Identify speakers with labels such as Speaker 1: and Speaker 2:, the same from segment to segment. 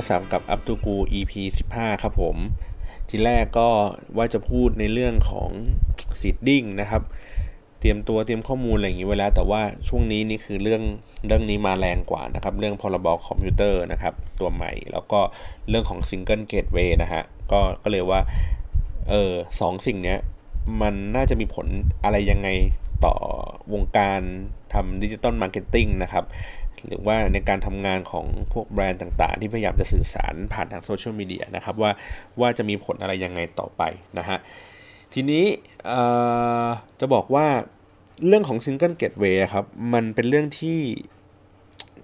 Speaker 1: มินาซัมกับอัปตูกู EP 15 ครับผม ทีแรกก็ว่าจะพูดในเรื่องของ seeding นะครับ เตรียมตัวเตรียมข้อมูลอะไรอย่างนี้ไว้แล้ว แต่ว่าช่วงนี้นี่คือเรื่องเรื่องนี้มาแรงกว่านะครับ เรื่องพรบคอมพิวเตอร์นะครับ ตัวใหม่ แล้วก็เรื่องของ single gateway นะฮะ ก็ก็เลยว่า เออสองสิ่งเนี้ย มันน่าจะมีผลอะไรยังไงต่อวงการทำ digital marketing นะครับ หรือว่าในการทำงานของพวกแบรนด์ต่างๆ ที่พยายามจะสื่อสารผ่านทางโซเชียลมีเดียนะครับว่าว่าจะมีผลอะไรยังไงต่อไปนะฮะทีนี้จะบอกว่าเรื่องของ Single Gateway ครับ มันเป็นเรื่องที่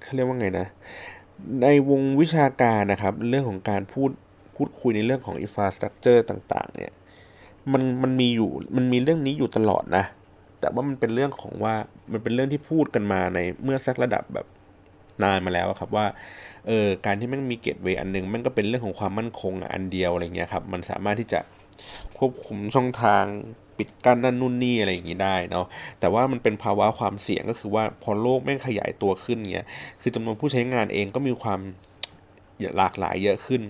Speaker 1: เขาเรียกว่าไงนะ ในวงวิชาการนะครับ เรื่องของการพูดพูดคุยในเรื่องของ infrastructure ต่าง ๆ เนี่ยมันมันมีอยู่มันมีเรื่องนี้อยู่ตลอดนะ แต่ว่ามันเป็นเรื่องของว่ามันเป็นเรื่องที่พูดกันมาในเมื่อสักระดับแบบ นานมาแล้วครับว่าเออการที่มันมีเกตเวย์อันนึงมันก็เป็นเรื่องของความมั่นคงอันเดียวอะไรเงี้ยครับมันสามารถที่จะควบคุมช่องทางปิดกั้นนั่นนู่นนี่อะไรอย่างนี้ได้เนาะแต่ว่ามันเป็นภาวะความเสี่ยงก็คือว่าพอโลกแม่งขยายตัวขึ้นเงี้ยคือจำนวนผู้ใช้งานเองก็มีความหลากหลายเยอะขึ้น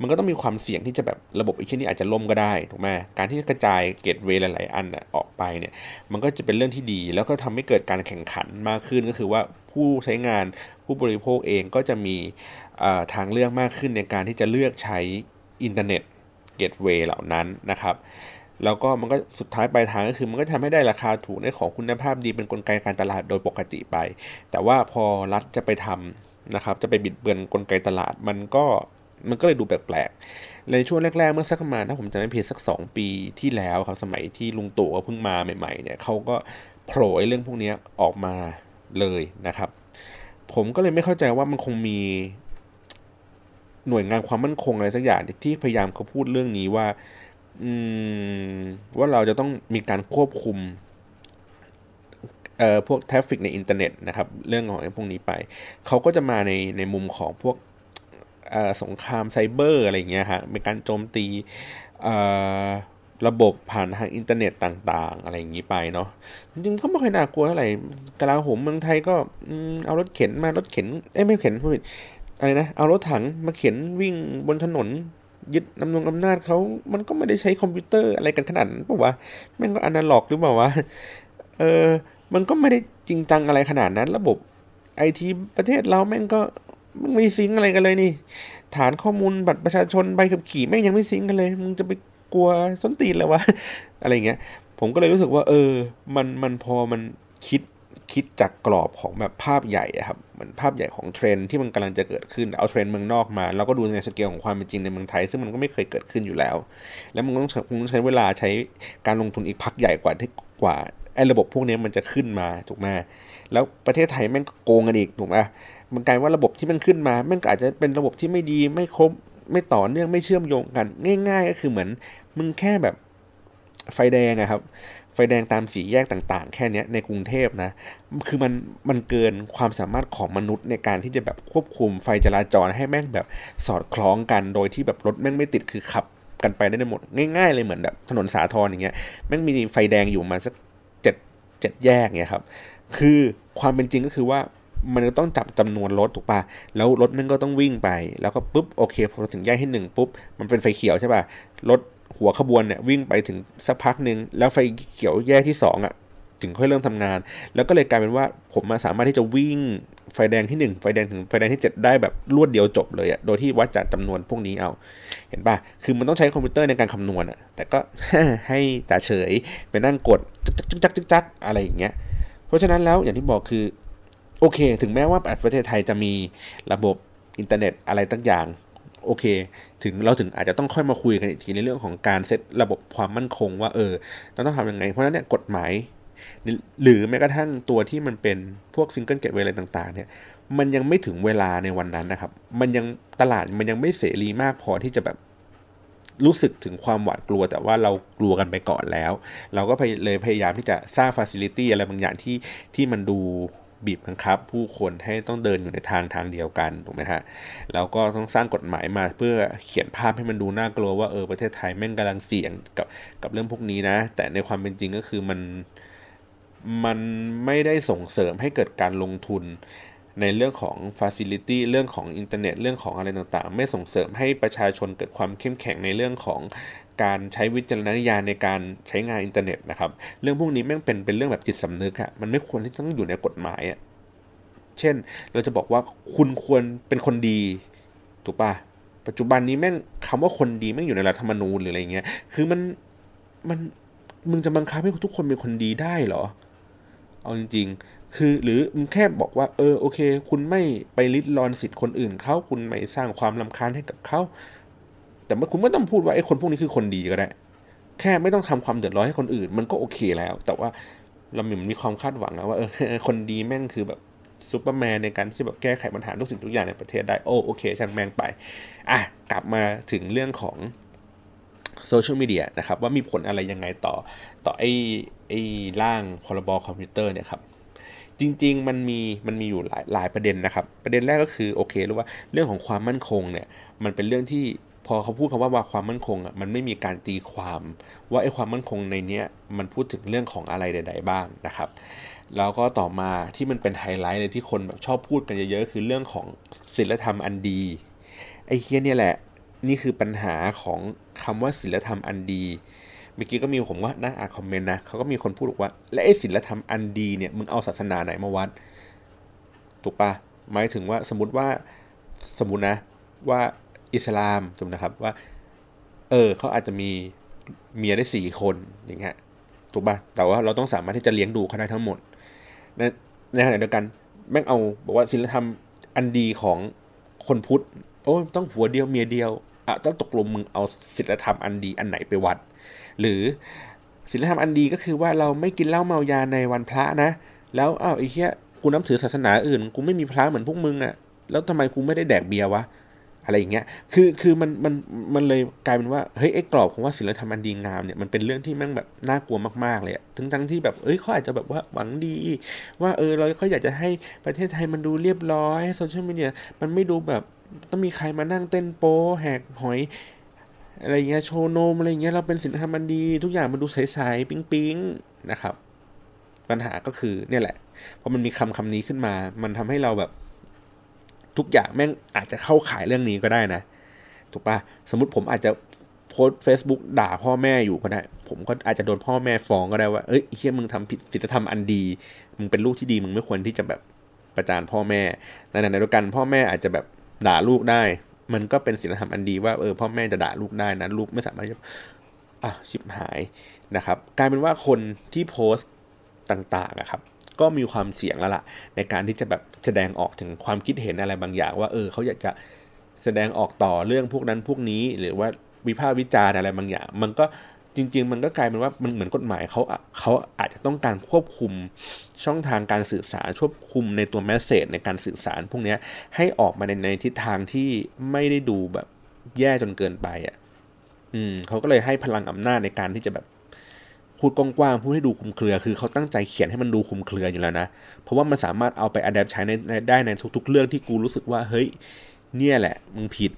Speaker 1: มันก็ต้องมีความเสี่ยงที่จะแบบระบบอีกที่นี้อาจจะล่มก็ได้ถูกไหมการที่กระจาย gateway หลายๆอันออกไปเนี่ยมันก็จะเป็นเรื่องที่ดี แล้วก็ทำให้เกิดการแข่งขันมากขึ้นก็คือว่า ผู้ใช้งานผู้บริโภคเองก็จะมีทางเลือกมากขึ้นในการที่จะเลือกใช้ internet gateway เหล่านั้นนะครับแล้วก็มันก็สุดท้ายปลายทางก็คือมันก็ทำให้ได้ราคาถูกได้ของคุณภาพดีเป็นกลไกการตลาดโดยปกติไป แต่ว่าพอรัฐจะไปทำนะครับจะไปบิดเบือนกลไกตลาดมันก็มันก็เลยดูแปลกๆในช่วงแรก ๆ เมื่อสักประมาณถ้าผมจำไม่ผิดสัก 2 ปีที่แล้วครับสมัยที่ลุงตู่เพิ่งมาใหม่ๆเนี่ยเขาก็โผล่เรื่องพวกนี้ออกมา เลยนะครับ ผมก็เลยไม่เข้าใจว่ามันคงมีหน่วยงานความมั่นคงอะไรสักอย่างที่พยายามเขาพูดเรื่องนี้ว่าว่าเราจะต้องมีการควบคุมเอ่อพวก traffic ในอินเทอร์เน็ตนะครับ เรื่องของไอ้พวกนี้ไป เขาก็จะมาในในมุมของพวกสงครามไซเบอร์อะไรเงี้ยฮะเป็นการโจมตี ระบบผ่านทางอินเทอร์เน็ตต่าง ๆ อะไรอย่างนี้ไปเนาะจริงๆก็ไม่ค่อยน่ากลัวเท่าไหร่กลาโหมเมืองไทยก็เอารถเข็นมารถเข็นเอ้ไม่เข็นพูดอะไรนะเอารถถังมาเข็นวิ่งบนถนนยึดอำนงอำนาจเขา มันก็ไม่ได้ใช้คอมพิวเตอร์อะไรกันขนาดนั้นป่าวะแม่งก็อนาล็อกหรือเปล่าวะ เออ มันก็ไม่ได้จริงจังอะไรขนาดนั้น ระบบไอทีประเทศเราแม่งก็มันไม่ sync อะไรกันเลยนี่ ฐานข้อมูลบัตรประชาชนใบขับขี่แม่งยังไม่ sync กันเลย มึงจะไป กลัวส้นตีนเลยวะ อะไรเงี้ย ผมก็เลยรู้สึกว่า เออ มันมันพอมันคิดคิดจากกรอบของแบบภาพใหญ่ครับมันภาพใหญ่ของเทรนที่มันกำลังจะเกิดขึ้นเอาเทรนเมืองนอกมา แล้วก็ดูในสเกลของความเป็นจริงในเมืองไทย ซึ่งมันก็ไม่เคยเกิดขึ้นอยู่แล้ว แล้วมันต้องคงต้องใช้เวลาใช้การลงทุนอีกพักใหญ่กว่าที่กว่าไอ้ระบบพวกนี้มันจะขึ้นมาถูกไหมแล้วประเทศไทยแม่งโกงกันอีกถูกไหมมันกลายว่าระบบที่มันขึ้นมาแม่งอาจจะเป็นระบบที่ไม่ดีไม่ครบ ไม่ต่อเนื่องไม่เชื่อมโยงกัน ง่าย ๆ ก็คือเหมือนมึงแค่แบบไฟแดงอะครับ ไฟแดงตามสีแยกต่างๆ แค่นี้ในกรุงเทพนะ คือมันมันเกินความสามารถของมนุษย์ในการที่จะแบบควบคุมไฟจราจรให้แม่งแบบสอดคล้องกัน โดยที่แบบรถแม่งไม่ติดคือขับกันไปได้หมด ง่าย ๆ เลยเหมือนแบบถนนสาทรอย่างเงี้ยแม่งมีไฟแดงอยู่มาสักเจ็ดเจ็ดแยกเนี่ยครับ คือความเป็นจริงก็คือว่า มันก็ต้องจับจำนวนรถถูกปะแล้วรถมันก็ต้องวิ่งไป แล้วก็ปุ๊บโอเคพอถึงแยกที่หนึ่งปุ๊บ มันเป็นไฟเขียวใช่ปะรถหัวขบวนเนี่ยวิ่งไปถึงสักพักหนึ่งแล้วไฟเขียวแยกที่2อะถึงค่อยเริ่มทำงาน แล้วก็เลยกลายเป็นว่าผมมาสามารถที่จะวิ่งไฟแดงที่ 1 ไฟแดงถึงไฟแดงที่ 7 ได้แบบรวดเดียวจบเลยอะโดยที่วัดจากจำนวนพวกนี้เอา เห็นปะคือมันต้องใช้คอมพิวเตอร์ในการคำนวณอะแต่ก็ให้ตาเฉยไปนั่งกดจักจักจักจักจักอะไรอย่างเงี้ย เพราะฉะนั้นแล้วอย่างที่บอกคือ โอเค ถึงแม้ว่าประเทศไทยจะมีระบบอินเทอร์เน็ตอะไรตั้งอย่างโอเค ถึงเราถึงอาจจะต้องค่อยมาคุยกันอีกทีในเรื่องของการเซตระบบความมั่นคงว่าเออต้องต้องทำยังไง เพราะนั้นเนี่ยกฎหมาย หรือแม้กระทั่งตัวที่มันเป็นพวก single gateway อะไรต่างๆ เนี่ย มันยังไม่ถึงเวลาในวันนั้นนะครับ มันยังตลาดมันยังไม่เสรีมากพอที่จะแบบรู้สึกถึงความหวาดกลัวแต่ว่าเรากลัวกันไปก่อนแล้ว เราก็เลยพยายามที่จะสร้าง facility อะไรบางอย่างที่ที่มันดู บีบบังคับ ผู้คนให้ต้องเดินอยู่ในทางทางเดียวกันถูกไหมฮะแล้วก็ต้องสร้างกฎหมายมาเพื่อเขียนภาพให้มันดูน่ากลัวว่าเออประเทศไทยแม่งกำลังเสี่ยงกับกับเรื่องพวกนี้นะ แต่ในความเป็นจริงก็คือมันมันไม่ได้ส่งเสริมให้เกิดการลงทุนในเรื่องของ Facility เรื่องของอินเทอร์เน็ต เรื่องของอะไรต่างๆ ไม่ส่งเสริมให้ประชาชนเกิดความเข้มแข็งในเรื่องของ การใช้วิจารณญาณในการใช้งานอินเทอร์เน็ตนะครับ เรื่องพวกนี้แม่งเป็นเป็นเรื่องแบบจิตสำนึกอะมันไม่ควรที่ต้องอยู่ในกฎหมายอะเช่น เราจะบอกว่าคุณควรเป็นคนดี ถูกปะปัจจุบันนี้แม่งคำว่าคนดีแม่งอยู่ในรัฐธรรมนูญหรืออะไรเงี้ย คือมันมันมึงจะบังคับให้ทุกคนเป็นคนดีได้เหรอ เอาจริง ๆ คือหรือมึงแค่บอกว่า เออโอเค คุณไม่ไปริดรอนสิทธิ์คนอื่นเขาคุณไม่สร้างความลำคาญให้กับเขา แต่เมื่อคุณไม่ต้องพูดว่าไอ้คนพวกนี้คือคนดีก็ได้ แค่ไม่ต้องทำความเดือดร้อนให้คนอื่น มันก็โอเคแล้ว แต่ว่าเรามีมีความคาดหวังนะว่าเออคนดีแม่งคือแบบซูเปอร์แมนในการที่แบบแก้ไขปัญหาทุกสิ่งทุกอย่างในประเทศได้โอ้โอเคช่างแม่งไปอะกลับมาถึงเรื่องของโซเชียลมีเดียนะครับ ว่ามีผลอะไรยังไงต่อ ต่อไอ้ไอ้ร่างพรบคอมพิวเตอร์เนี่ยครับ จริง ๆ มันมีมันมีอยู่หลายหลายประเด็นนะครับ ประเด็นแรกก็คือโอเครู้ว่าเรื่องของความมั่นคงเนี่ยมันเป็นเรื่องที่ พอเขาพูดคำว่าว่าความมั่นคงอะมันไม่มีการตีความว่าไอ้ความมั่นคงในเนี้ยมันพูดถึงเรื่องของอะไรใด ๆ บ้างนะครับ แล้วก็ต่อมาที่มันเป็นไฮไลท์เลยที่คนแบบชอบพูดกันเยอะๆคือเรื่องของศีลธรรมอันดีไอ้เฮียเนี่ยแหละนี่คือปัญหาของคำว่าศีลธรรมอันดีเมื่อกี้ก็มีผมว่านั่งอ่านคอมเมนต์นะเขาก็มีคนพูดบอกว่า และไอ้ศีลธรรมอันดีเนี่ยมึงเอาศาสนาไหนมาวัด ถูกปะหมายถึงว่าสมมติว่าสมมตินะว่า อิสลามสมมตินะครับว่า เออเขาอาจจะมีเมียได้สี่คนอย่างเงี้ยถูกป่ะแต่ว่าเราต้องสามารถที่จะเลี้ยงดูเขาได้ทั้งหมด ในในขณะเดียวกันแม่งเอาบอกว่าศีลธรรมอันดีของคนพุทธโอ้ต้องหัวเดียวเมียเดียวอะต้องตกลงมึงเอาศีลธรรมอันดีอันไหนไปวัด หรือศีลธรรมอันดีก็คือว่าเราไม่กินเหล้าเมายาในวันพระนะ แล้วอ้าวไอ้เหี้ยกูนับถือศาสนาอื่น กูไม่มีพระเหมือนพวกมึงอะ่ะแล้วทำไมกูไม่ได้แดกเบียร์วะ อะไรอย่างเงี้ย คือคือมันมันมันเลยกลายเป็นว่าเฮ้ยไอ้กรอบของว่าศิลธรรมอันดีงามเนี่ยมันเป็นเรื่องที่แม่งแบบน่ากลัวมากๆเลยทั้งทั้งที่แบบเอ้ยเขาอาจจะแบบว่าหวังดี ว่าเออเราเขาอยากจะให้ประเทศไทยมันดูเรียบร้อยโซเชียลมีเดียมันไม่ดูแบบต้องมีใครมานั่งเต้นโป๊แหกหอยอะไรเงี้ยโชว์นมอะไรเงี้ยเราเป็นศิลธรรมอันดี ทุกอย่างมันดูใสๆปิ๊งๆนะครับ ปัญหาก็คือเนี่ยแหละพอมันมีคำคำนี้ขึ้นมา มันทำให้เราแบบ ทุกอย่างแม่งอาจจะเข้าขายเรื่องนี้ก็ได้นะ ถูกปะสมมติผมอาจจะโพสเฟซบุ๊กด่าพ่อแม่อยู่ก็ได้ ผมก็อาจจะโดนพ่อแม่ฟ้องก็ได้ว่า เอ้ยเฮียมึงทำผิดศีลธรรมอันดี มึงเป็นลูกที่ดีมึงไม่ควรที่จะแบบประจานพ่อแม่ในขณะเดียวกันพ่อแม่อาจจะแบบด่าลูกได้ มันก็เป็นศีลธรรมอันดีว่าเออพ่อแม่จะด่าลูกได้นะลูกไม่สามารถจะอะชิบหายนะครับกลายเป็นว่าคนที่โพสต์ต่างๆอะครับ ก็มีความเสี่ยงแล้วล่ะ ในการที่จะแบบแสดงออกถึงความคิดเห็นอะไรบางอย่าง ว่าเออเขาอยากจะแสดงออกต่อเรื่องพวกนั้นพวกนี้ หรือว่าวิพากษ์วิจารณ์อะไรบางอย่าง มันก็จริง ๆ มันก็กลายเป็นว่ามันเหมือนกฎหมายเขาเขาอาจจะต้องการควบคุมช่องทางการสื่อสารควบคุมในตัวแมสเซจในการสื่อสารพวกนี้ให้ออกมาในในทิศทางที่ไม่ได้ดูแบบแย่จนเกินไปอะอืมเขาก็เลยให้พลังอำนาจในการที่จะแบบ พูดกว้างๆพูดให้ดูคุมเครือ คือเขาตั้งใจเขียนให้มันดูคุมเครืออยู่แล้วนะ เพราะว่ามันสามารถเอาไปอัดแอปใช้ในได้ในทุก ๆ เรื่องที่กูรู้สึกว่าเฮ้ยเนี่ยแหละมึงผิด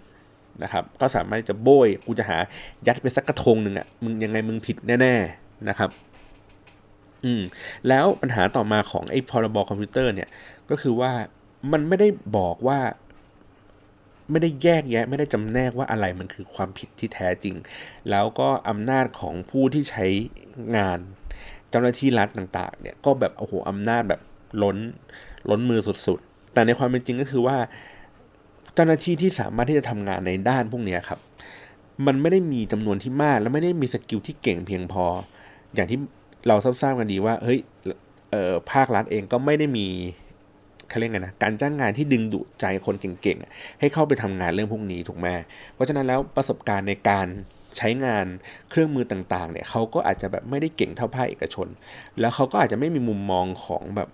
Speaker 1: นะครับ ก็สามารถจะโบยกูจะหายัดไปสักกระทงหนึ่งอะ่ะมึงยังไงมึงผิดแน่ ๆนะครับ อืมแล้วปัญหาต่อมาของไอ้พรบคอมพิวเตอร์เนี่ย ก็คือว่ามันไม่ได้บอกว่า ไม่ได้แยกแยะ ไม่ได้จำแนกว่าอะไรมันคือความผิดที่แท้จริง แล้วก็อำนาจของผู้ที่ใช้งานเจ้าหน้าที่รัฐต่างๆเนี่ยก็แบบโอ้โหอำนาจแบบล้นล้นมือสุดๆ แต่ในความเป็นจริงก็คือว่าเจ้าหน้าที่ที่สามารถที่จะทำงานในด้านพวกนี้ครับ มันไม่ได้มีจำนวนที่มาก และไม่ได้มีสกิลที่เก่งเพียงพอ อย่างที่เราทราบกันดีว่าเฮ้ยภาครัฐเองก็ไม่ได้มี เขาเรียกไงนะการจ้างงานที่ดึงดูดใจคนเก่งๆ ให้เข้าไปทำงานเรื่องพวกนี้ถูกไหมเพราะฉะนั้นแล้วประสบการณ์ในการใช้งานเครื่องมือต่างๆเนี่ยเขาก็อาจจะแบบไม่ได้เก่งเท่าภาคเอกชน แล้วเขาก็อาจจะไม่มีมุมมองของแบบ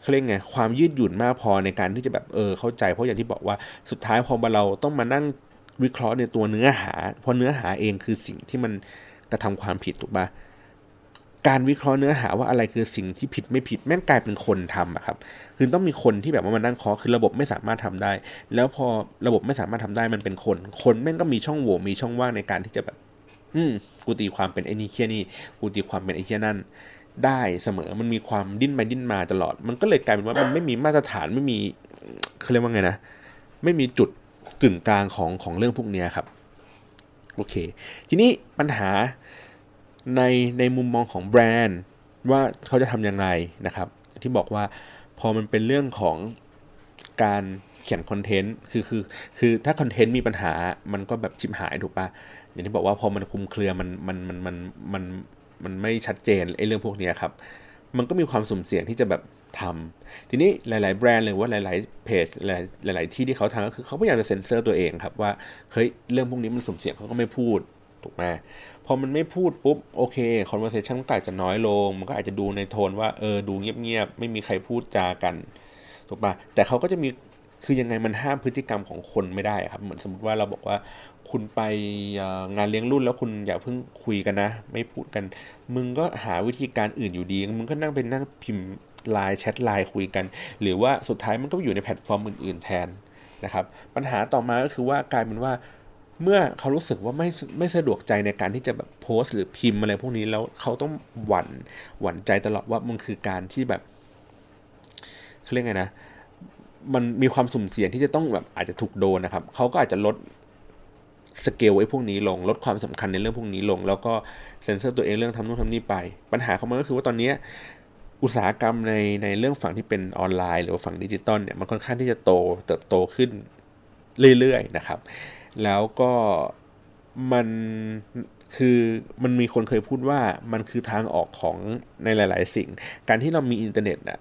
Speaker 1: เขาเรียกไงความยืดหยุ่นมากพอในการที่จะแบบเออเข้าใจเพราะอย่างที่บอกว่าสุดท้ายพอเราต้องมานั่งวิเคราะห์ในตัวเนื้อหาเพราะเนื้อหาเองคือสิ่งที่มันกระทำความผิดถูกปะ การวิเคราะห์เนื้อหาว่าอะไรคือสิ่งที่ผิดไม่ผิดแม่งกลายเป็นคนทำอะครับ คือต้องมีคนที่แบบว่ามานั่งเคาะคือระบบไม่สามารถทำได้ แล้วพอระบบไม่สามารถทำได้มันเป็นคน คนแม่งก็มีช่องโหว่มีช่องว่างในการที่จะแบบ อืมกูตีความเป็นไอ้นี่เคียนี่กูตีความเป็นไอ้เคียนั่นได้เสมอมันมีความดิ้นไปดิ้นมาตลอด มันก็เลยกลายเป็นว่ามันไม่มีมาตรฐานไม่มีเขาเรียกว่าไงนะไม่มีจุดกึ่งกลางของของเรื่องพวกนี้ครับโอเค ทีนี้ปัญหา ในในมุมมองของแบรนด์ว่าเขาจะทำยังไงนะครับ ที่บอกว่าพอมันเป็นเรื่องของการเขียนคอนเทนต์คือคือคือถ้าคอนเทนต์มีปัญหามันก็แบบชิบหายถูกปะอย่างที่บอกว่าพอมันคุมเครือมันมันมันมันมันมันไม่ชัดเจนไอ้เรื่องพวกนี้ครับ มันก็มีความสุ่มเสี่ยงที่จะแบบทำทีนี้หลาย ๆ แบรนด์หรือว่าหลาย ๆ เพจหลาย ๆ ที่ที่เขาทำก็คือเขาพยายามจะเซ็นเซอร์ตัวเองครับว่าเฮ้ยเรื่องพวกนี้มันสุ่มเสี่ยงเขาก็ไม่พูด ถูกไหมพอมันไม่พูดปุ๊บโอเค conversation ก็อาจจะน้อยลง มันก็อาจจะดูในโทนว่าเออดูเงียบๆไม่มีใครพูดจากันถูกปะแต่เขาก็จะมีคือยังไงมันห้ามพฤติกรรมของคนไม่ได้ครับเหมือนสมมติว่าเราบอกว่าคุณไปงานเลี้ยงรุ่นแล้วคุณอย่าเพิ่งคุยกันนะ ไม่พูดกัน มึงก็หาวิธีการอื่นอยู่ดี มึงก็นั่งเป็นนั่งพิมพ์ไลน์แชทไลน์คุยกัน หรือว่าสุดท้ายมันก็อยู่ในแพลตฟอร์มอื่น ๆ แทนนะครับ ปัญหาต่อมาก็คือว่ากลายเป็นว่า เมื่อเขารู้สึกว่าไม่ไม่สะดวกใจในการที่จะแบบโพสต์หรือพิมพ์อะไรพวกนี้แล้วเขาต้องหวั่นหวั่นใจตลอดว่ามันคือการที่แบบเขาเรียกไงนะ มันมีความสุ่มเสี่ยงที่จะต้องแบบอาจจะถูกโดนนะครับเขาก็อาจจะลดสเกลไอ้พวกนี้ลง ลดความสำคัญในเรื่องพวกนี้ลง แล้วก็เซ็นเซอร์ตัวเองเรื่องทำนู่นทำนี่ไป ปัญหาของมันก็คือว่าตอนนี้อุตสาหกรรมในในเรื่องฝั่งที่เป็นออนไลน์ หรือฝั่งดิจิตอลเนี่ยมันค่อนข้างที่จะโตเติบโตขึ้นเรื่อยๆนะครับ แล้วก็มันคือมันมีคนเคยพูดว่ามันคือทางออกของในหลาย ๆ สิ่ง การที่เรามีอินเทอร์เน็ตอะ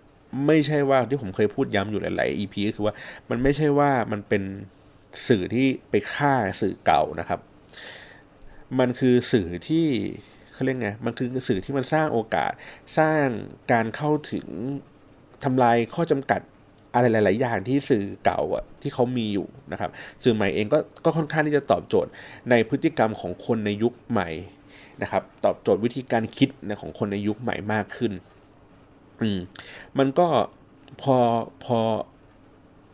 Speaker 1: ไม่ใช่ว่าที่ผมเคยพูดย้ำอยู่หลาย ๆ EP ก็คือว่ามันไม่ใช่ว่ามันเป็นสื่อที่ไปฆ่าสื่อเก่านะครับ มันคือสื่อที่เขาเรียกไง มันคือสื่อที่มันสร้างโอกาส สร้างการเข้าถึงทำลายข้อจำกัด อะไรหลาย ๆ อย่างที่สื่อเก่าอะที่เขามีอยู่นะครับ สื่อใหม่เองก็ก็ค่อนข้างที่จะตอบโจทย์ในพฤติกรรมของคนในยุคใหม่นะครับ ตอบโจทย์วิธีการคิดนะของคนในยุคใหม่มากขึ้น อืมมันก็พอพอ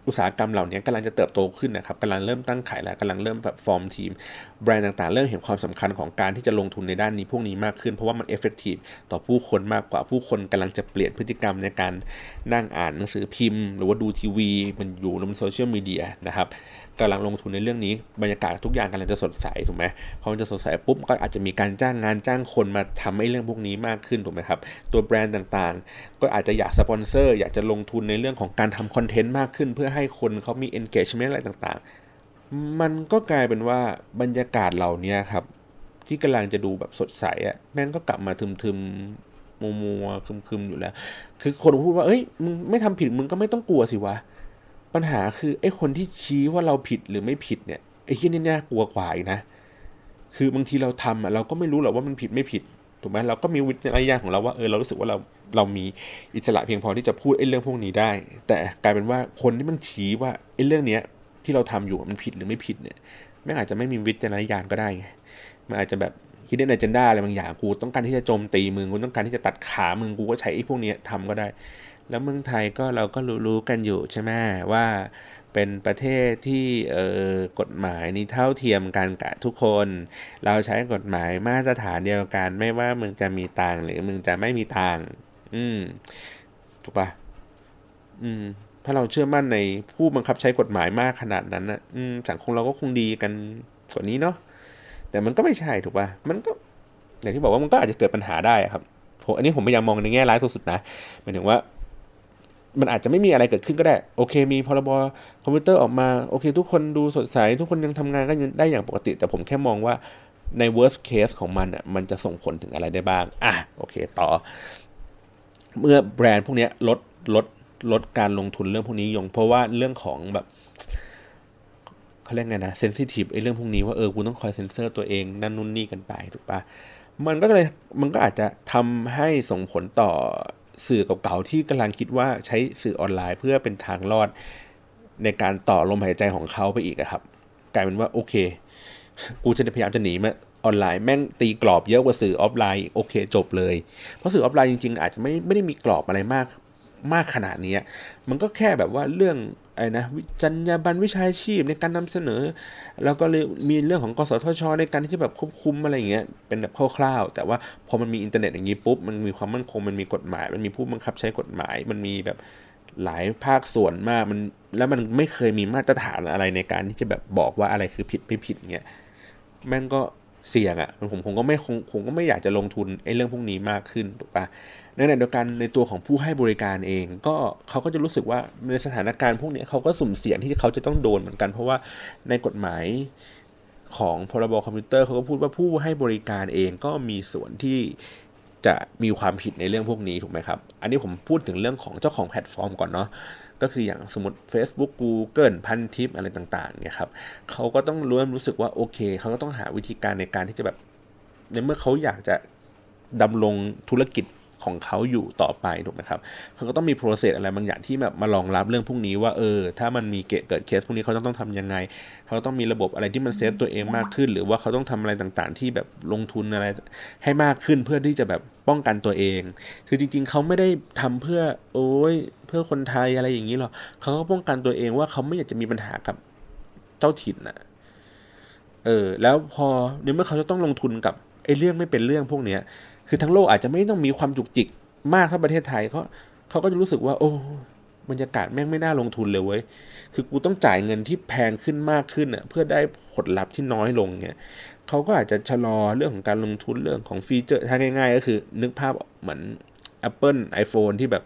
Speaker 1: อุตสาหกรรมเหล่านี้กำลังจะเติบโตขึ้นนะครับกำลังเริ่มตั้งไข่แล้วกำลังเริ่มแบบ form team แบรนด์ต่างๆ เริ่มเห็นความสำคัญของการที่จะลงทุนในด้านนี้พวกนี้มากขึ้น เพราะว่ามัน effective ต่อผู้คนมากกว่าผู้คนกำลังจะเปลี่ยนพฤติกรรมในการนั่งอ่านหนังสือพิมพ์ หรือว่าดูทีวี มันอยู่ในโซเชียลมีเดียนะครับ กำลังลงทุนในเรื่องนี้บรรยากาศทุกอย่างกำลังจะสดใสถูกไหมพอมันจะสดใสปุ๊บก็อาจจะมีการจ้างงานจ้างคนมาทำให้เรื่องพวกนี้มากขึ้นถูกไหมครับตัวแบรนด์ต่างๆ ก็อาจจะอยากสปอนเซอร์อยากจะลงทุนในเรื่องของการทำคอนเทนต์มากขึ้น เพื่อให้คนเขามี engagement อะไรต่างๆ มันก็กลายเป็นว่าบรรยากาศเหล่านี้ครับที่กำลังจะดูแบบสดใสอะแม่งก็กลับมาทึมๆมัวมัวคึมๆอยู่แล้ว คือคนพูดว่าเอ้ยมึงไม่ทำผิดมึงก็ไม่ต้องกลัวสิวะ ปัญหาคือไอ้คนที่ชี้ว่าเราผิดหรือไม่ผิดเนี่ยไอ้ที่นี่น่ากลัวกว่าอีกนะ คือบางทีเราทำอะเราก็ไม่รู้หรอกว่ามันผิดไม่ผิดถูกไหมเราก็มีวิจารณญาณของเราว่าเออเรารู้สึกว่าเราเรามีอิสระเพียงพอที่จะพูดไอ้เรื่องพวกนี้ได้ แต่กลายเป็นว่าคนที่มันชี้ว่าไอ้เรื่องเนี้ยที่เราทำอยู่มันผิดหรือไม่ผิดเนี่ยไม่อาจจะไม่มีวิจารณญาณก็ได้ไงมันอาจจะแบบคิดในเจนด้าอะไรบางอย่างกูต้องการที่จะโจมตีมึงกูต้องการที่จะตัดขามึงกูก็ใช้ไอ้พวกนี้ทำก็ได้ แล้วเมืองไทยก็เราก็รู้ๆกันอยู่ใช่ไหมว่าเป็นประเทศที่เออกฎหมายนี้เท่าเทียมกันกับทุกคน เราใช้กฎหมายมาตรฐานเดียวกัน ไม่ว่ามึงจะมีตังหรือมึงจะไม่มีตังอืมถูกปะอืมถ้าเราเชื่อมั่นในผู้บังคับใช้กฎหมายมากขนาดนั้นนะอืมสังคมเราก็คงดีกันส่วนนี้เนาะแต่มันก็ไม่ใช่ถูกปะมันก็อย่างที่บอกว่ามันก็อาจจะเกิดปัญหาได้ครับผมอันนี้ผมพยายามมองในแง่ร้ายสุดๆนะหมายถึงว่า มันอาจจะไม่มีอะไรเกิดขึ้นก็ได้ โอเค มีพรบคอมพิวเตอร์ออกมาโอเค ทุกคนดูสดใส ทุกคนยังทำงานก็ได้อย่างปกติ แต่ผมแค่มองว่าใน worst case ของมันอะมันจะส่งผลถึงอะไรได้บ้าง อะ โอเค ต่อ เมื่อแบรนด์พวกนี้ลดลดลดการลงทุนเรื่องพวกนี้ลง เพราะว่าเรื่องของแบบเขาเรียกไงนะ sensitive ไอ้เรื่องพวกนี้ว่าเออกูต้องคอยเซ็นเซอร์ตัวเองนั่นนู่นนี่กันไปถูกปะมันก็เลยมันก็อาจจะทำให้ส่งผลต่อ สื่อเก่าๆที่กำลังคิดว่าใช้สื่อออนไลน์ เพื่อเป็นทางรอดในการต่อลมหายใจของเขาไปอีกครับ กลายเป็นว่าโอเค กูจะพยายามจะหนีมาออนไลน์แม่งตีกรอบเยอะกว่าสื่อออฟไลน์โอเคจบเลย เพราะสื่อออฟไลน์จริงๆ อาจจะไม่ไม่ได้มีกรอบอะไรมาก มากขนาดนี้ มันก็แค่แบบว่าเรื่องไอ้นะจรรยาบรรณวิชาชีพในการนำเสนอ แล้วก็เลยมีเรื่องของกสทช ในการที่แบบควบคุมอะไรอย่างเงี้ยเป็นแบบคร่าวๆแต่ว่าพอมันมีอินเทอร์เน็ตอย่างนี้ปุ๊บมันมีความมั่นคงมันมีกฎหมาย มันมีผู้บังคับใช้กฎหมาย มันมีแบบหลายภาคส่วนมากมันแล้วมันไม่เคยมีมาตรฐานอะไรในการที่จะแบบบอกว่าอะไรคือผิดไม่ผิดเงี้ยแม่งก็ เสี่ยงอะ่ะผมผมก็ไม่คงผมก็ไม่อยากจะลงทุนไอ้เรื่องพวกนี้มากขึ้นถูกปะในขณะเดียวกันในตัวของผู้ให้บริการเอง ก็เขาก็จะรู้สึกว่าในสถานการณ์พวกนี้เขาก็สุ่มเสี่ยงที่เขาจะต้องโดนเหมือนกัน เพราะว่าในกฎหมายของพรบคอมพิวเตอร์เขาก็พูดว่าผู้ให้บริการเองก็มีส่วนที่จะมีความผิดในเรื่องพวกนี้ถูกไหมครับ อันนี้ผมพูดถึงเรื่องของเจ้าของแพลตฟอร์มก่อนเนาะ ก็คืออย่างสมมติ Facebook Google พันทิปอะไรต่างๆเนี่ยครับเขาก็ต้องรู้รู้สึกว่าโอเคเขาก็ต้องหาวิธีการในการที่จะแบบในเมื่อเขาอยากจะดำรงธุรกิจ ของเขาอยู่ต่อไปถูกไหมครับเขาก็ต้องมี process อะไรบางอย่างที่แบบมารองรับเรื่องพวกนี้ว่าเออ ถ้ามันมีเกิดเคสพวกนี้เขาต้องต้องทำยังไง เขาต้องมีระบบอะไรที่มัน save ตัวเองมากขึ้น หรือว่าเขาต้องทำอะไรต่างๆ ที่แบบลงทุนอะไรให้มากขึ้นเพื่อที่จะแบบป้องกันตัวเอง คือจริง ๆ เขาไม่ได้ทำเพื่อโอ้ยเพื่อคนไทยอะไรอย่างนี้หรอกเขาก็ป้องกันตัวเองว่าเขาไม่อยากจะมีปัญหากับเจ้าถิ่นอะเออ แล้วพอในเมื่อเขาจะต้องลงทุนกับไอ้เรื่องไม่เป็นเรื่องพวกเนี้ย คือทั้งโลกอาจจะไม่ต้องมีความจุกจิกมากเท่าประเทศไทยเขาเขาก็จะรู้สึกว่า โอ้บรรยากาศแม่งไม่น่าลงทุนเลยเว้ย คือกูต้องจ่ายเงินที่แพงขึ้นมากขึ้นอะเพื่อได้ผลลัพธ์ที่น้อยลงเนี่ยเขาก็อาจจะชะลอเรื่องของการลงทุนเรื่องของฟีเจอร์ถ้าง่าย ๆ ก็คือ นึกภาพเหมือน Apple iPhone ที่แบบ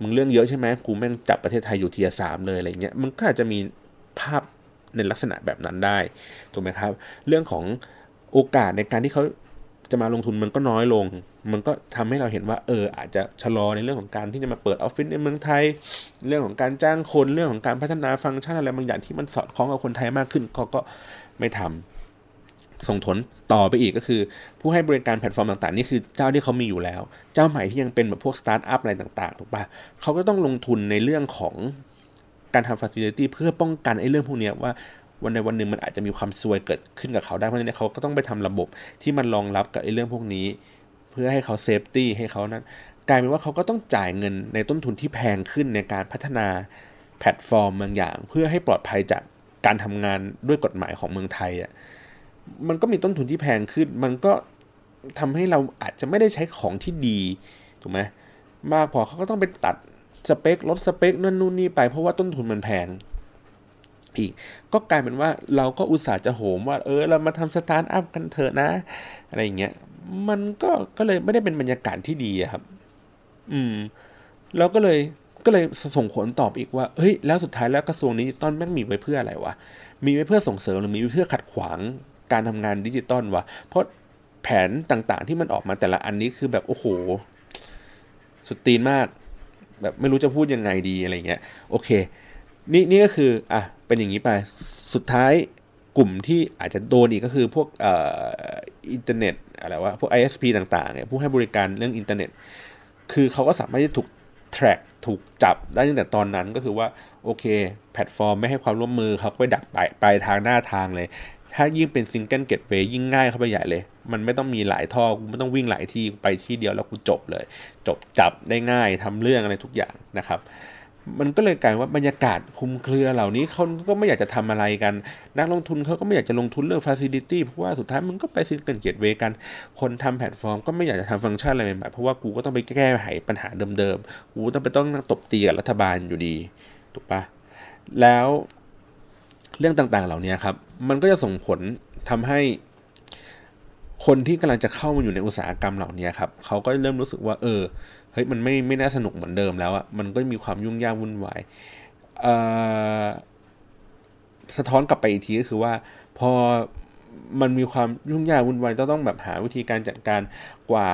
Speaker 1: มึงเรื่องเยอะใช่ไหมกูแม่งจับประเทศไทยอยู่เทียสามเลยอะไรเงี้ยมันก็อาจจะมีภาพในลักษณะแบบนั้นได้ถูกไหมครับ เรื่องของโอกาสในการที่เขา จะมาลงทุนมันก็น้อยลง มันก็ทำให้เราเห็นว่า เออ อาจจะชะลอในเรื่องของการที่จะมาเปิดออฟฟิศในเมืองไทย เรื่องของการจ้างคนเรื่องของการพัฒนาฟังก์ชันอะไรบางอย่างที่มันสอดคล้องกับคนไทยมากขึ้นเขาก็ไม่ทำส่งผลต่อไปอีกก็คือ ผู้ให้บริการแพลตฟอร์มต่างๆนี่คือเจ้าที่เขามีอยู่แล้ว เจ้าใหม่ที่ยังเป็นแบบพวกสตาร์ทอัพอะไรต่างๆถูกปะเขาก็ต้องลงทุนในเรื่องของการทำ facility เพื่อป้องกันไอ้เรื่องพวกนี้ว่า วันในวันหนึ่งมันอาจจะมีความซวยเกิดขึ้นกับเขาได้เพราะฉะนั้นเขาก็ต้องไปทำระบบที่มันรองรับกับไอ้เรื่องพวกนี้ เพื่อให้เขา safety ให้เขานั้นกลายเป็นว่าเขาก็ต้องจ่ายเงินในต้นทุนที่แพงขึ้นในการพัฒนาแพลตฟอร์มบางอย่าง เพื่อให้ปลอดภัยจากการทำงานด้วยกฎหมายของเมืองไทยอะมันก็มีต้นทุนที่แพงขึ้น มันก็ทำให้เราอาจจะไม่ได้ใช้ของที่ดีถูกไหมมากพอเขาก็ต้องไปตัดสเปคลดสเปคนั่นนู่นนี่ไปเพราะว่าต้นทุนมันแพง อีก ก็กลายเป็นว่าเราก็อุตส่าห์จะโหมว่า เออเรามาทำสตาร์ทอัพกันเถอะนะ อะไรอย่างเงี้ยมันก็ก็เลยไม่ได้เป็นบรรยากาศที่ดีครับ อืมเราก็เลยก็เลยส่งผลตอบอีกว่า เฮ้ย แล้วสุดท้ายแล้วกระทรวงดิจิตอลแม่งมีไว้เพื่ออะไรวะ มีไว้เพื่อส่งเสริมหรือมีไว้เพื่อขัดขวางการทำงานดิจิตอลวะ เพราะแผนต่างๆ ที่มันออกมาแต่ละอันนี้คือแบบโอ้โห สุดตีนมาก แบบไม่รู้จะพูดยังไงดีอะไรเงี้ย โอเค นี่นี่ก็คือ อะ เป็นอย่างนี้ไป สุดท้ายกลุ่มที่อาจจะโดนอีกก็คือพวกเอ่ออินเทอร์เน็ตอะไรวะพวก ISP ต่างๆเนี่ยผู้ให้บริการเรื่องอินเทอร์เน็ต คือเขาก็สามารถที่ถูก track ถูกจับได้ตั้งแต่ตอนนั้นก็คือว่า โอเค แพลตฟอร์มไม่ให้ความร่วมมือเขาไปดักไปไปทางหน้าทางเลย ถ้ายิ่งเป็น single gateway ยิ่งง่ายเข้าไปใหญ่เลย มันไม่ต้องมีหลายท่อกูไม่ต้องวิ่งหลายที่ไปที่เดียวแล้วกูจบเลย จบจับได้ง่ายทำเรื่องอะไรทุกอย่างนะครับ มันก็เลยกลายว่าบรรยากาศคลุมเครือเหล่านี้เขาก็ไม่อยากจะทำอะไรกัน นักลงทุนเขาก็ไม่อยากจะลงทุนเรื่อง facility เพราะว่าสุดท้ายมันก็ไป single gateway กัน คนทำแพลตฟอร์มก็ไม่อยากจะทำฟังก์ชันอะไรใหม่ๆเพราะว่ากูก็ต้องไปแก้ไขปัญหาเดิมๆกูต้องไปต้องตบตีกับรัฐบาลอยู่ดีถูกปะแล้วเรื่องต่างๆเหล่านี้ครับ มันก็จะส่งผลทำให้คนที่กำลังจะเข้ามาอยู่ในอุตสาหกรรมเหล่านี้ครับเขาก็เริ่มรู้สึกว่าเออ ฮ้ยมันไม่ไม่น่าสนุกเหมือนเดิมแล้วอะมันก็มีความยุ่งยากวุ่นวายสะท้อนกลับไปอีกทีก็คือว่า พอมันมีความยุ่งยากวุ่นวายต้องต้องแบบหาวิธีการจัดการกว่า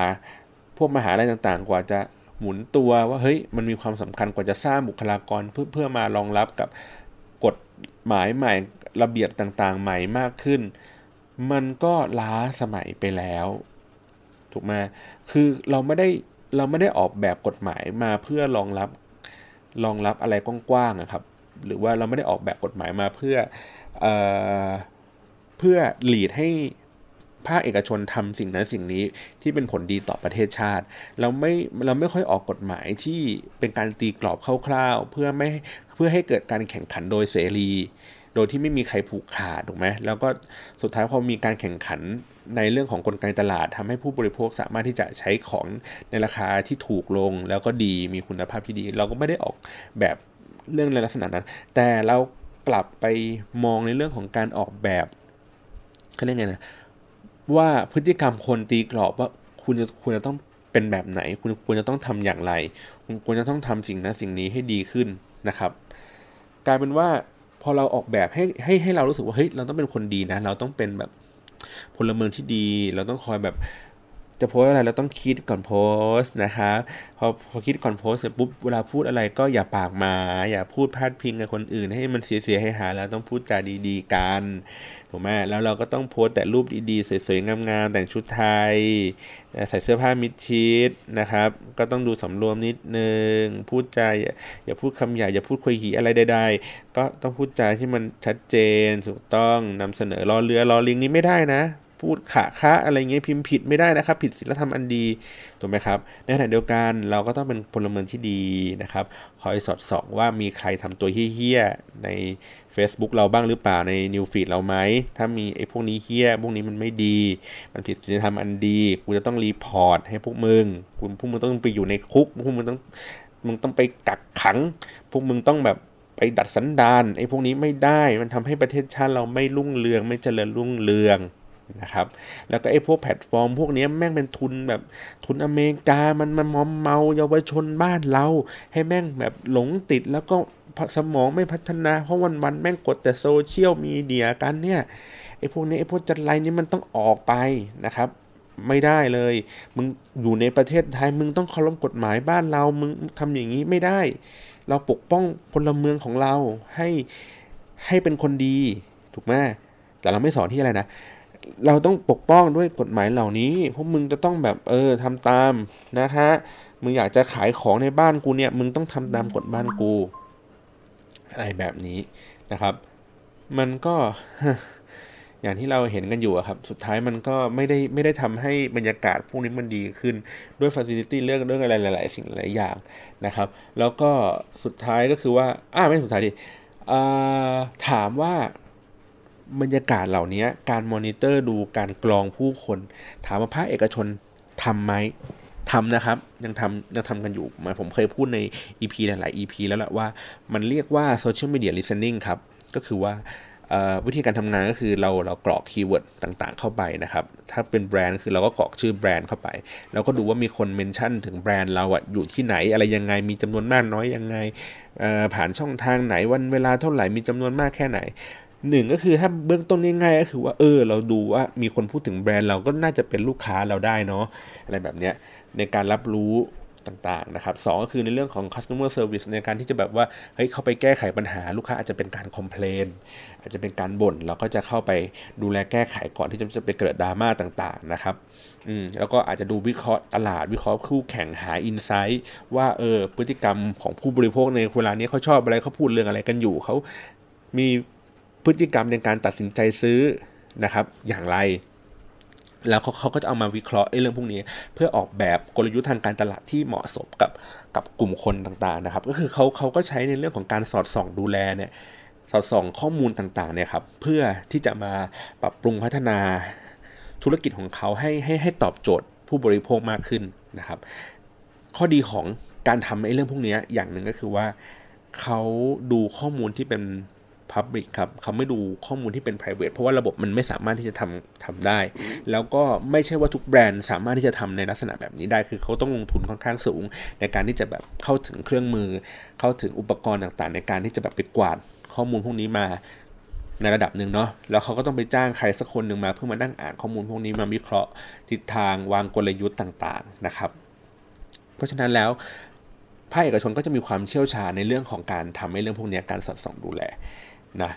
Speaker 1: พวกมหาลัยต่างๆ กว่าจะหมุนตัวว่าเฮ้ยมันมีความสำคัญกว่าจะสร้างบุคลากรเพื่อเพื่อมารองรับกับกฎหมายใหม่ระเบียบต่างๆ ใหม่มากขึ้น มันก็ล้าสมัยไปแล้ว ถูกไหมคือเราไม่ได้ เราไม่ได้ออกแบบกฎหมายมาเพื่อรองรับรองรับอะไรกว้างๆนะครับ หรือว่าเราไม่ได้ออกแบบกฎหมายมาเพื่อเอเพื่อหลีดให้ภาคเอกชนทำสิ่งนั้นสิ่งนี้ที่เป็นผลดีต่อประเทศชาติ เราไม่เราไม่ค่อยออกกฎหมายที่เป็นการตีกรอบคร่าวๆเพื่อไม่เพื่อให้เกิดการแข่งขันโดยเสรี โดยที่ไม่มีใครผูกขาดถูกไหมแล้วก็สุดท้ายพอมีการแข่งขัน ในเรื่องของกลไกตลาดทำให้ผู้บริโภคสามารถที่จะใช้ของในราคาที่ถูกลง แล้วก็ดีมีคุณภาพที่ดี เราก็ไม่ได้ออกแบบเรื่องในลักษณะนั้น แต่เรากลับไปมองในเรื่องของการออกแบบเขาเรียกไงนะว่าพฤติกรรมคนตีกรอบว่าคุณจะคุณจะต้องเป็นแบบไหน คุณควรจะต้องทำอย่างไร คุณควรจะต้องทำสิ่งนั้นสิ่งนี้ให้ดีขึ้นนะครับ กลายเป็นว่าพอเราออกแบบให้ให้ให้เรารู้สึกว่าเฮ้ยเราต้องเป็นคนดีนะ เราต้องเป็นแบบ พลเมืองที่ดี เราต้องคอยแบบ จะโพสอะไรเราต้องคิดก่อนโพสนะครับพอพอคิดก่อนโพสเสร็จปุ๊บเวลาพูดอะไรก็อย่าปากมา อย่าพูดพาดพิงกับคนอื่น ให้มันเสียเสียให้หาแล้วต้องพูดจาดีๆกันถูกไหมแล้วเราก็ต้องโพสแต่รูปดีๆ สวยๆงามๆแต่งชุดไทย ใส่เสื้อผ้ามิดชิดนะครับ ก็ต้องดูสำรวมนิดนึงพูดจาอย่าพูดคำหยาอย่าพูดคุยหีอะไรใดๆก็ต้องพูดจาที่มันชัดเจนถูกต้องนำเสนอรอเรือรอลิงนี้ไม่ได้นะ พูดขะคะอะไรเงี้ยพิมพ์ผิดไม่ได้นะครับ ผิดศีลธรรมอันดีถูกไหมครับ ในขณะเดียวกันเราก็ต้องเป็นพลเมืองที่ดีนะครับ คอยสอดส่องว่ามีใครทำตัวเหี้ยใน Facebook เราบ้างหรือเปล่าใน news feed เราไหม ถ้ามีไอ้พวกนี้เหี้ย พวกนี้มันไม่ดี มันผิดศีลธรรมอันดี กูจะต้อง report ให้พวกมึงคุณพวกมึงต้องไปอยู่ในคุก พวกมึงต้อง มึงต้องไปกักขัง พวกมึงต้องแบบไปดัดสันดานไอ้พวกนี้ไม่ได้ มันทำให้ประเทศชาติเราไม่รุ่งเรือง ไม่เจริญรุ่งเรือง นะครับแล้วก็ไอ้พวกแพลตฟอร์ม พวกนี้แม่งเป็นทุนแบบทุนอเมริกามันมามอมเมาเยาวชนบ้านเรา ให้แม่งแบบหลงติดแล้วก็สมองไม่พัฒนา เพราะวันวันแม่งกดแต่โซเชียลมีเดียกันเนี่ยไอ้พวกนี้ไอ้พวกจัญไรนี่มันต้องออกไปนะครับ ไม่ได้เลย มึงอยู่ในประเทศไทยมึงต้องเคารพกฎหมายบ้านเรามึงทำอย่างนี้ไม่ได้ เราปกป้องพลเมืองของเราให้ให้เป็นคนดีถูกไหมแต่เราไม่สอนที่อะไรนะ เราต้องปกป้องด้วยกฎหมายเหล่านี้ พวกมึงจะต้องแบบเออทำตามนะคะ มึงอยากจะขายของในบ้านกูเนี่ย มึงต้องทำตามกฎบ้านกู อะไรแบบนี้นะครับ มันก็อย่างที่เราเห็นกันอยู่ครับ สุดท้ายมันก็ไม่ได้ไม่ได้ทำให้บรรยากาศพวกนี้มันดีขึ้นด้วย facility เรื่องเรื่องอะไรหลาย ๆ สิ่งหลายอย่างนะครับ แล้วก็สุดท้ายก็คือว่า อ้าไม่สุดท้ายดิถามว่า บรรยากาศเหล่านี้การมอนิเตอร์ดูการกรองผู้คน ถามว่าภาคเอกชนทำไหมทำนะครับ ยังทำยังทำกันอยู่มาผมเคยพูดใน EP หลายๆ EP แล้วแหละว่ามันเรียกว่า Social Media Listening ครับ ก็คือว่าวิธีการทำงานก็คือเราเรากรอก keyword ต่างๆ เข้าไปนะครับ ถ้าเป็นแบรนด์คือเราก็กรอกชื่อแบรนด์เข้าไป แล้วก็ดูว่ามีคนเมนชั่นถึงแบรนด์เราอะอยู่ที่ไหนอะไรยังไงมีจำนวนมากน้อยยังไงผ่านช่องทางไหนวันเวลาเท่าไหร่มีจำนวนมากแค่ไหน หนึ่งก็คือถ้าเบื้องต้นง่ายๆก็คือว่าเออ เราดูว่ามีคนพูดถึงแบรนด์เราก็น่าจะเป็นลูกค้าเราได้เนาะอะไรแบบเนี้ยในการรับรู้ต่างๆนะครับสก็คือในเรื่องของ customer service ในการที่จะแบบว่าเฮ้ยเข้าไปแก้ไขปัญหาลูกค้าอาจจะเป็นการคอมเพลนอาจจะเป็นการบ่นเราก็จะเข้าไปดูแลแก้ไขก่อนที่จะไปเกิดดราม่าต่างๆนะครับอืมแล้วก็อาจจะดูวิเคราะห์ตลาดวิเคราะห์คู่แข่งหาอินไซต์ว่าเออพฤติกรรมของผู้บริโภคในเวลานี้เขาชอบอะไรเขาพูดเรื่องอะไรกันอยู่เขามี พฤติกรรมในการตัดสินใจซื้อนะครับอย่างไร แล้วเขาเขาก็จะเอามาวิเคราะห์เรื่องพวกนี้ เพื่อออกแบบกลยุทธ์ทางการตลาดที่เหมาะสมกับกับกลุ่มคนต่างๆนะครับ ก็คือเขาเขาก็ใช้ในเรื่องของการสอดส่องดูแลเนี่ยสอดส่องข้อมูลต่างๆเนี่ยครับเพื่อที่จะมาปรับปรุงพัฒนาธุรกิจของเขาให้ให้ให้ตอบโจทย์ผู้บริโภคมากขึ้นนะครับ ข้อดีของการทำไอ้เรื่องพวกนี้อย่างหนึ่งก็คือว่าเขาดูข้อมูลที่เป็น Public ครับเขาไม่ดูข้อมูลที่เป็น private เพราะว่าระบบมันไม่สามารถที่จะทำทำได้ แล้วก็ไม่ใช่ว่าทุกแบรนด์สามารถที่จะทำในลักษณะแบบนี้ได้ คือเขาต้องลงทุนค่อนข้างสูง ในการที่จะแบบเข้าถึงเครื่องมือ เข้าถึงอุปกรณ์ต่างๆ ในการที่จะแบบไปกวาดข้อมูลพวกนี้มาในระดับหนึ่งเนาะ แล้วเขาก็ต้องไปจ้างใครสักคนหนึ่งมาเพื่อมานั่งอ่านข้อมูลพวกนี้มาวิเคราะห์ทิศทางวางกลยุทธ์ต่างๆนะครับ เพราะฉะนั้นแล้วภาคเอกชนก็จะมีความเชี่ยวชาญในเรื่องของการทำให้เรื่องพวกนี้การสอดส่องดูแล นะ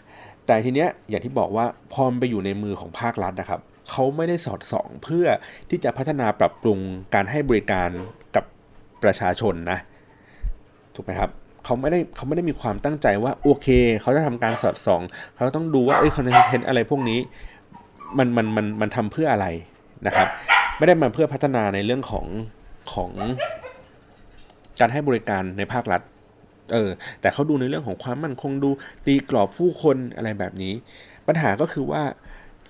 Speaker 1: แต่ทีเนี้ยอย่างที่บอกว่าพอมไปอยู่ในมือของภาครัฐนะครับเขาไม่ได้สอดส่องเพื่อที่จะพัฒนาปรับปรุงการให้บริการกับประชาชนนะถูกไหมครับเขาไม่ได้เขาไม่ได้มีความตั้งใจว่าโอเคเขาจะทำการสอดส่องเขาต้องดูว่าเอ้ยคอนเทนต์อะไรพวกนี้มันมันมันมันทำเพื่ออะไรนะครับ ไม่ได้มาเพื่อพัฒนาในเรื่องของของการให้บริการในภาครัฐ เออแต่เขาดูในเรื่องของความมั่นคงดูตีกรอบผู้คนอะไรแบบนี้ ปัญหาก็คือว่า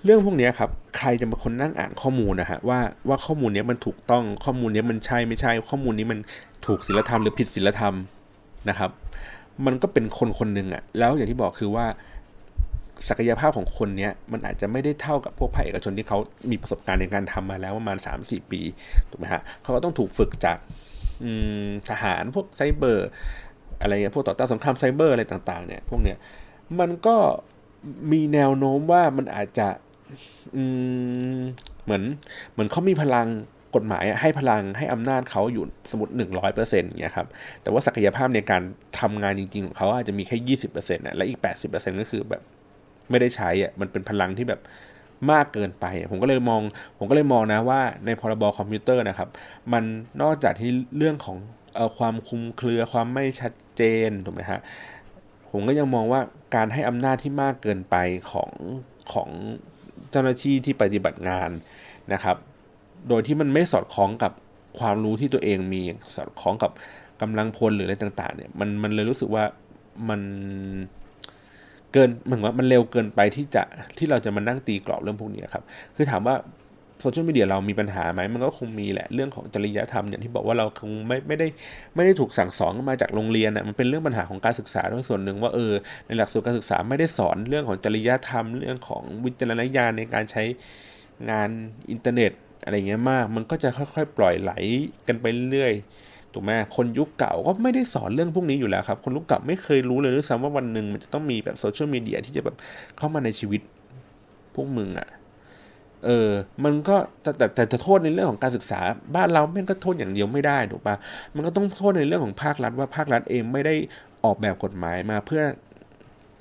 Speaker 1: เรื่องพวกนี้ครับ ใครจะเป็นคนนั่งอ่านข้อมูลนะฮะว่าว่าข้อมูลนี้มันถูกต้องข้อมูลนี้มันใช่ไม่ใช่ ข้อมูลนี้มันถูกศีลธรรมหรือผิดศีลธรรมนะครับ มันก็เป็นคนคนหนึ่งอะแล้วอย่างที่บอกคือว่าศักยภาพของคนเนี้ยมันอาจจะไม่ได้เท่ากับพวกภาคเอกชนที่เขามีประสบการณ์ในการทำมาแล้วประมาณ 3-4 ปีถูกไหมฮะเขาก็ต้องถูกฝึกจากทหารพวกไซเบอร์ อะไรเงี้ยพวกต่อต้านสงครามไซเบอร์อะไรต่าง ๆ เนี่ยพวกเนี้ยมันก็มีแนวโน้มว่ามันอาจจะเหมือนเหมือนเขามีพลังกฎหมายให้พลังให้อำนาจเขาอยู่สมมติหนึ่งร้อยเปอร์เซ็นต์เงี้ยครับแต่ว่าศักยภาพในการทำงานจริง ๆ ของเขาอาจจะมีแค่ยี่สิบเปอร์เซ็นต์และอีกแปดสิบเปอร์เซ็นต์ก็คือแบบไม่ได้ใช้อะมันเป็นพลังที่แบบมากเกินไป ผมก็เลยมอง ผมก็เลยมองนะว่าในพรบคอมพิวเตอร์นะครับ มันนอกจากที่เรื่องของอความคุมเครือความไม่ชัด เจนถูกไหมฮะผมก็ยังมองว่าการให้อำนาจที่มากเกินไปของของเจ้าหน้าที่ที่ปฏิบัติงานนะครับ โดยที่มันไม่สอดคล้องกับความรู้ที่ตัวเองมีสอดคล้องกับกำลังพลหรืออะไรต่าง ๆ เนี่ยมันมันเลยรู้สึกว่ามันเกินเหมือนว่ามันเร็วเกินไปที่จะที่เราจะมานั่งตีกรอบเรื่องพวกนี้ครับ คือถามว่า โซเชียลมีเดียเรามีปัญหาไหมมันก็คงมีแหละเรื่องของจริยธรรมอย่างที่บอกว่าเราคงไม่ไม่ได้ไม่ได้ถูกสั่งสอนมาจากโรงเรียนอะมันเป็นเรื่องปัญหาของการศึกษาด้วยส่วนหนึ่งว่าเออในหลักสูตรการศึกษาไม่ได้สอนเรื่องของจริยธรรม เรื่องของวิจารณญาณในการใช้งานอินเทอร์เน็ตอะไรเงี้ยมาก มันก็จะค่อยๆ ปล่อยไหลกันไปเรื่อยถูกไหมคนยุคเก่าก็ไม่ได้สอนเรื่องพวกนี้อยู่แล้วครับ คนยุคเก่าไม่เคยรู้เลยด้วยซ้ำว่าวันหนึ่งมันจะต้องมีแบบโซเชียลมีเดียที่จะแบบเข้ามาในชีวิตพวกมึงอะ่ะ เออ มันก็แต่แต่แต่จะโทษในเรื่องของการศึกษา บ้านเราแม่งก็โทษอย่างเดียวไม่ได้ถูกปะมันก็ต้องโทษในเรื่องของภาครัฐว่าภาครัฐเองไม่ได้ออกแบบกฎหมายมาเพื่อ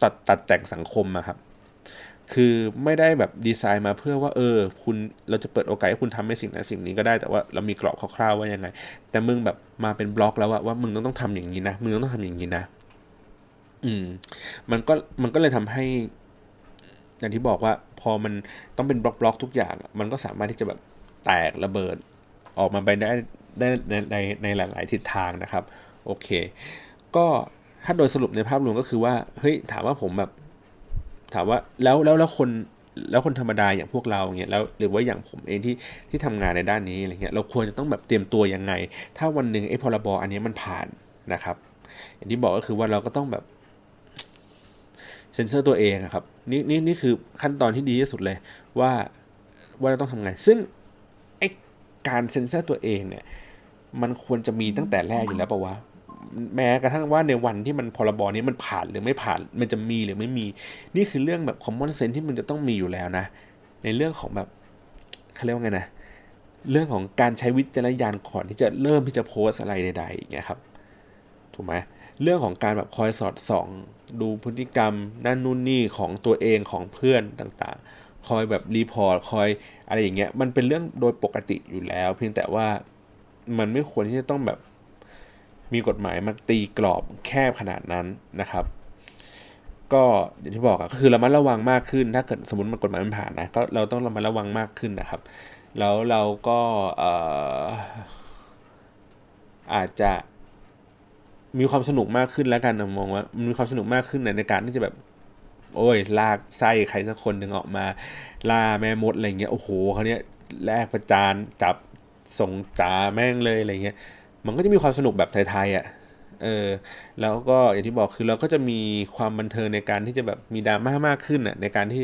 Speaker 1: ตัดตัดแต่งสังคมอะครับ คือไม่ได้แบบดีไซน์มาเพื่อว่า เออ คุณเราจะเปิดโอกาสให้คุณทำในสิ่งนั้นสิ่งนี้ก็ได้แต่ว่าเรามีกรอบคร่าวๆว่ายังไง แต่มึงแบบมาเป็นบล็อกแล้วว่ามึงต้องต้องทำอย่างนี้นะมึงต้องทำอย่างนี้นะ อืม มันก็มันก็เลยทำให้ อย่างที่บอกว่าพอมันต้องเป็นบล็อกบล็อกทุกอย่าง มันก็สามารถที่จะแบบแตกระเบิดออกมาไปได้ได้ในในในหลาย ๆ ทิศทางนะครับ โอเค ก็ถ้าโดยสรุปในภาพรวมก็คือว่าเฮ้ยถามว่าผมแบบถามว่าแล้วแล้วแล้วคนแล้วคนธรรมดาอย่างพวกเราเงี้ยแล้วหรือว่าอย่างผมเองที่ที่ทำงานในด้านนี้อะไรเงี้ยเราควรจะต้องแบบเตรียมตัวยังไง ถ้าวันหนึ่งไอ้พรบอันนี้มันผ่านนะครับ อย่างที่บอกก็คือว่าเราก็ต้องแบบ เซ็นเซอร์ตัวเองครับนี่นี่นี่คือขั้นตอนที่ดีที่สุดเลยว่าว่าเราต้องทำไง ซึ่งไอการเซ็นเซอร์ตัวเองเนี่ยมันควรจะมีตั้งแต่แรกอยู่แล้วปะวะแม้กระทั่งว่าในวันที่มันพรบนี้มันผ่านหรือไม่ผ่าน มันจะมีหรือไม่มี นี่คือเรื่องแบบ common sense ที่มันจะต้องมีอยู่แล้วนะ ในเรื่องของแบบเขาเรียกว่าไงนะ เรื่องของการใช้วิจารณญาณก่อนที่จะเริ่มที่จะโพสอะไรใดๆอย่างเงี้ยครับ ถูกไหมเรื่องของการแบบคอยสอดส่อง ดูพฤติกรรมนั่นนู่นนี่ของตัวเองของเพื่อนต่างๆ คอยแบบ report คอยอะไรอย่างเงี้ยมันเป็นเรื่องโดยปกติอยู่แล้ว เพียงแต่ว่ามันไม่ควรที่จะต้องแบบมีกฎหมายมาตีกรอบแคบขนาดนั้นนะครับ ก็อย่างที่บอกอะคือเรามาระวังมากขึ้น ถ้าเกิดสมมติมันกฎหมายมันผ่านนะก็เราต้องระมัดระวังมากขึ้นนะครับ แล้วเราก็อาจจะ มีความสนุกมากขึ้นแล้วกันมองว่ามีความสนุกมากขึ้นในการที่จะแบบ โอ้ย ลากไส้ใครสักคนหนึ่งออกมา ล่าแม่มดอะไรเงี้ยโอ้โหเขาเนี้ยแลกประจานจับส่งจ่าแม่งเลยอะไรเงี้ยมันก็จะมีความสนุกแบบไทยๆอะ่ะเออแล้วก็อย่างที่บอกคือเราก็จะมีความบันเทิงในการที่จะแบบมีดราม่ามากขึ้นอะในการที่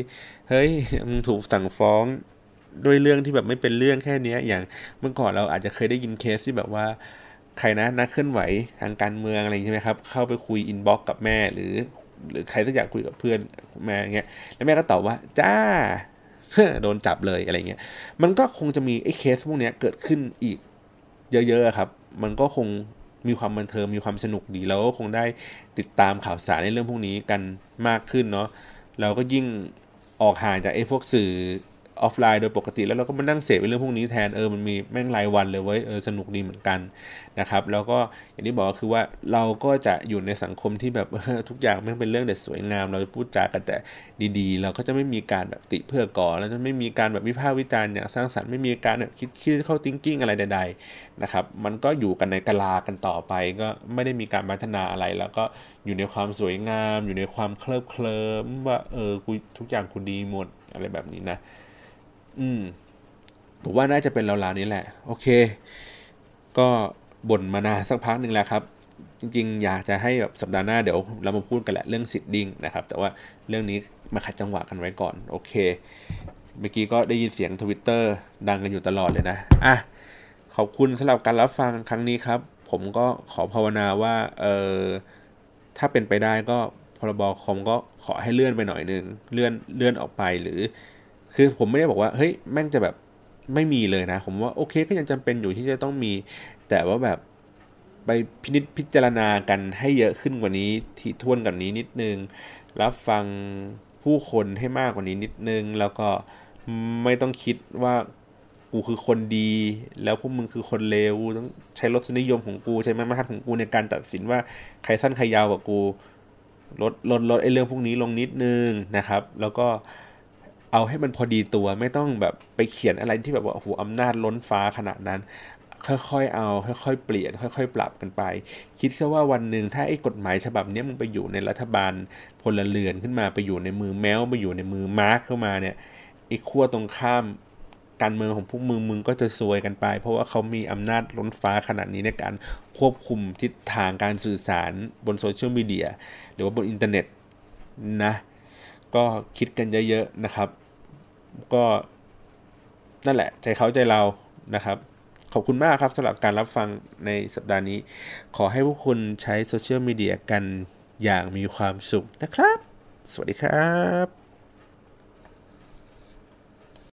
Speaker 1: เฮ้ยมึงถูกสั่งฟ้องด้วยเรื่องที่แบบไม่เป็นเรื่องแค่นี้อย่างเมื่อก่อนเราอาจจะเคยได้ยินเคสที่แบบว่า ใครนะนักเคลื่อนไหวทางการเมืองอะไรใช่ไหมครับ เข้าไปคุย inbox กับแม่หรือ หรือใครสักอย่างคุยกับเพื่อนแม่เงี้ยแล้วแม่ก็ตอบว่าจ้าโดนจับเลยอะไรเงี้ย มันก็คงจะมีไอ้เคสพวกนี้เกิดขึ้นอีกเยอะๆครับ มันก็คงมีความบันเทิงมีความสนุกดีแล้วก็คงได้ติดตามข่าวสารในเรื่องพวกนี้กันมากขึ้นเนาะเราก็ยิ่งออกห่างจากไอ้พวกสื่อ ออฟไลน์โดยปกติแล้วเราก็มานั่งเสพเรื่องพวกนี้แทนเออมันมีแม่งรายวันเลยเว้ยเออสนุกดีเหมือนกันนะครับแล้วก็อย่างที่บอกก็คือว่าเราก็จะอยู่ในสังคมที่แบบทุกอย่างแม่งเป็นเรื่องเด็ดสวยงาม เราจะพูดจากันแต่ดีๆ เราก็จะไม่มีการแบบติเพื่อก่อแล้วจะไม่มีการแบบวิพากษ์วิจารณ์อย่างสร้างสรรค์ไม่มีการแบบคิดคิดเข้าทิงกิ้งอะไรใดๆนะครับมันก็อยู่กันในกะลากันต่อไป ก็ไม่ได้มีการพัฒนาอะไรแล้วก็อยู่ในความสวยงาม อยู่ในความเคลิบเคลิ้มว่าเออกูทุกอย่างกูดีหมดอะไรแบบนี้นะ อืมผมว่าน่าจะเป็นราวๆนี้แหละ โอเค ก็บ่นมานานสักพักหนึ่งแล้วครับ จริง ๆ อยากจะให้แบบสัปดาห์หน้าเดี๋ยวเรามาพูดกันแหละเรื่องสิทดิ้งนะครับ แต่ว่าเรื่องนี้มาขัดจังหวะกันไว้ก่อน โอเค เมื่อกี้ก็ได้ยินเสียงทวิตเตอร์ดังกันอยู่ตลอดเลยนะ อะ ขอบคุณสำหรับการรับฟังครั้งนี้ครับ ผมก็ขอภาวนาว่า เออถ้าเป็นไปได้ก็พรบคอมก็ขอให้เลื่อนไปหน่อยนึง เลื่อนเลื่อนออกไปหรือ คือผมไม่ได้บอกว่าเฮ้ยแม่งจะแบบไม่มีเลยนะ ผมว่าโอเคก็ยังจำเป็นอยู่ที่จะต้องมี แต่ว่าแบบไปพินิจพิจารณากันให้เยอะขึ้นกว่านี้ที่ทวนกับนี้นิดนึง รับฟังผู้คนให้มากกว่านี้นิดนึง แล้วก็ไม่ต้องคิดว่ากูคือคนดี แล้วพวกมึงคือคนเลวต้องใช้รสนิยมของกูใช้มาตรฐานของกูในการตัดสินว่าใครสั้นใครยาวกว่ากูลดลดลดไอ้เรื่องพวกนี้ลงนิดนึงนะครับ แล้วก็ เอาให้มันพอดีตัวไม่ต้องแบบไปเขียนอะไรที่แบบว่าโอ้โหอำนาจล้นฟ้าขนาดนั้น ค่อยๆเอา ค่อยๆเปลี่ยน ค่อยๆ ปรับกันไป คิดซะว่าวันหนึ่งถ้าไอ้กฎหมายฉบับนี้มันไปอยู่ในรัฐบาลพลเรือนขึ้นมาไปอยู่ในมือแมวไปอยู่ในมือมาร์คเข้ามาเนี่ยไอ้ขั้วตรงข้ามการเมืองของพวกมึงมึงก็จะซวยกันไป เพราะว่าเขามีอำนาจล้นฟ้าขนาดนี้ในการควบคุมทิศทางการสื่อสารบนโซเชียลมีเดียหรือว่าบนอินเทอร์เน็ตนะ ก็คิดกันเยอะๆนะครับ ก็นั่นแหละ ใจเขาใจเรานะครับ ขอบคุณมากครับสำหรับการรับฟังในสัปดาห์นี้ ขอให้พวกคุณใช้โซเชียลมีเดียกันอย่างมีความสุขนะครับ สวัสดีครับ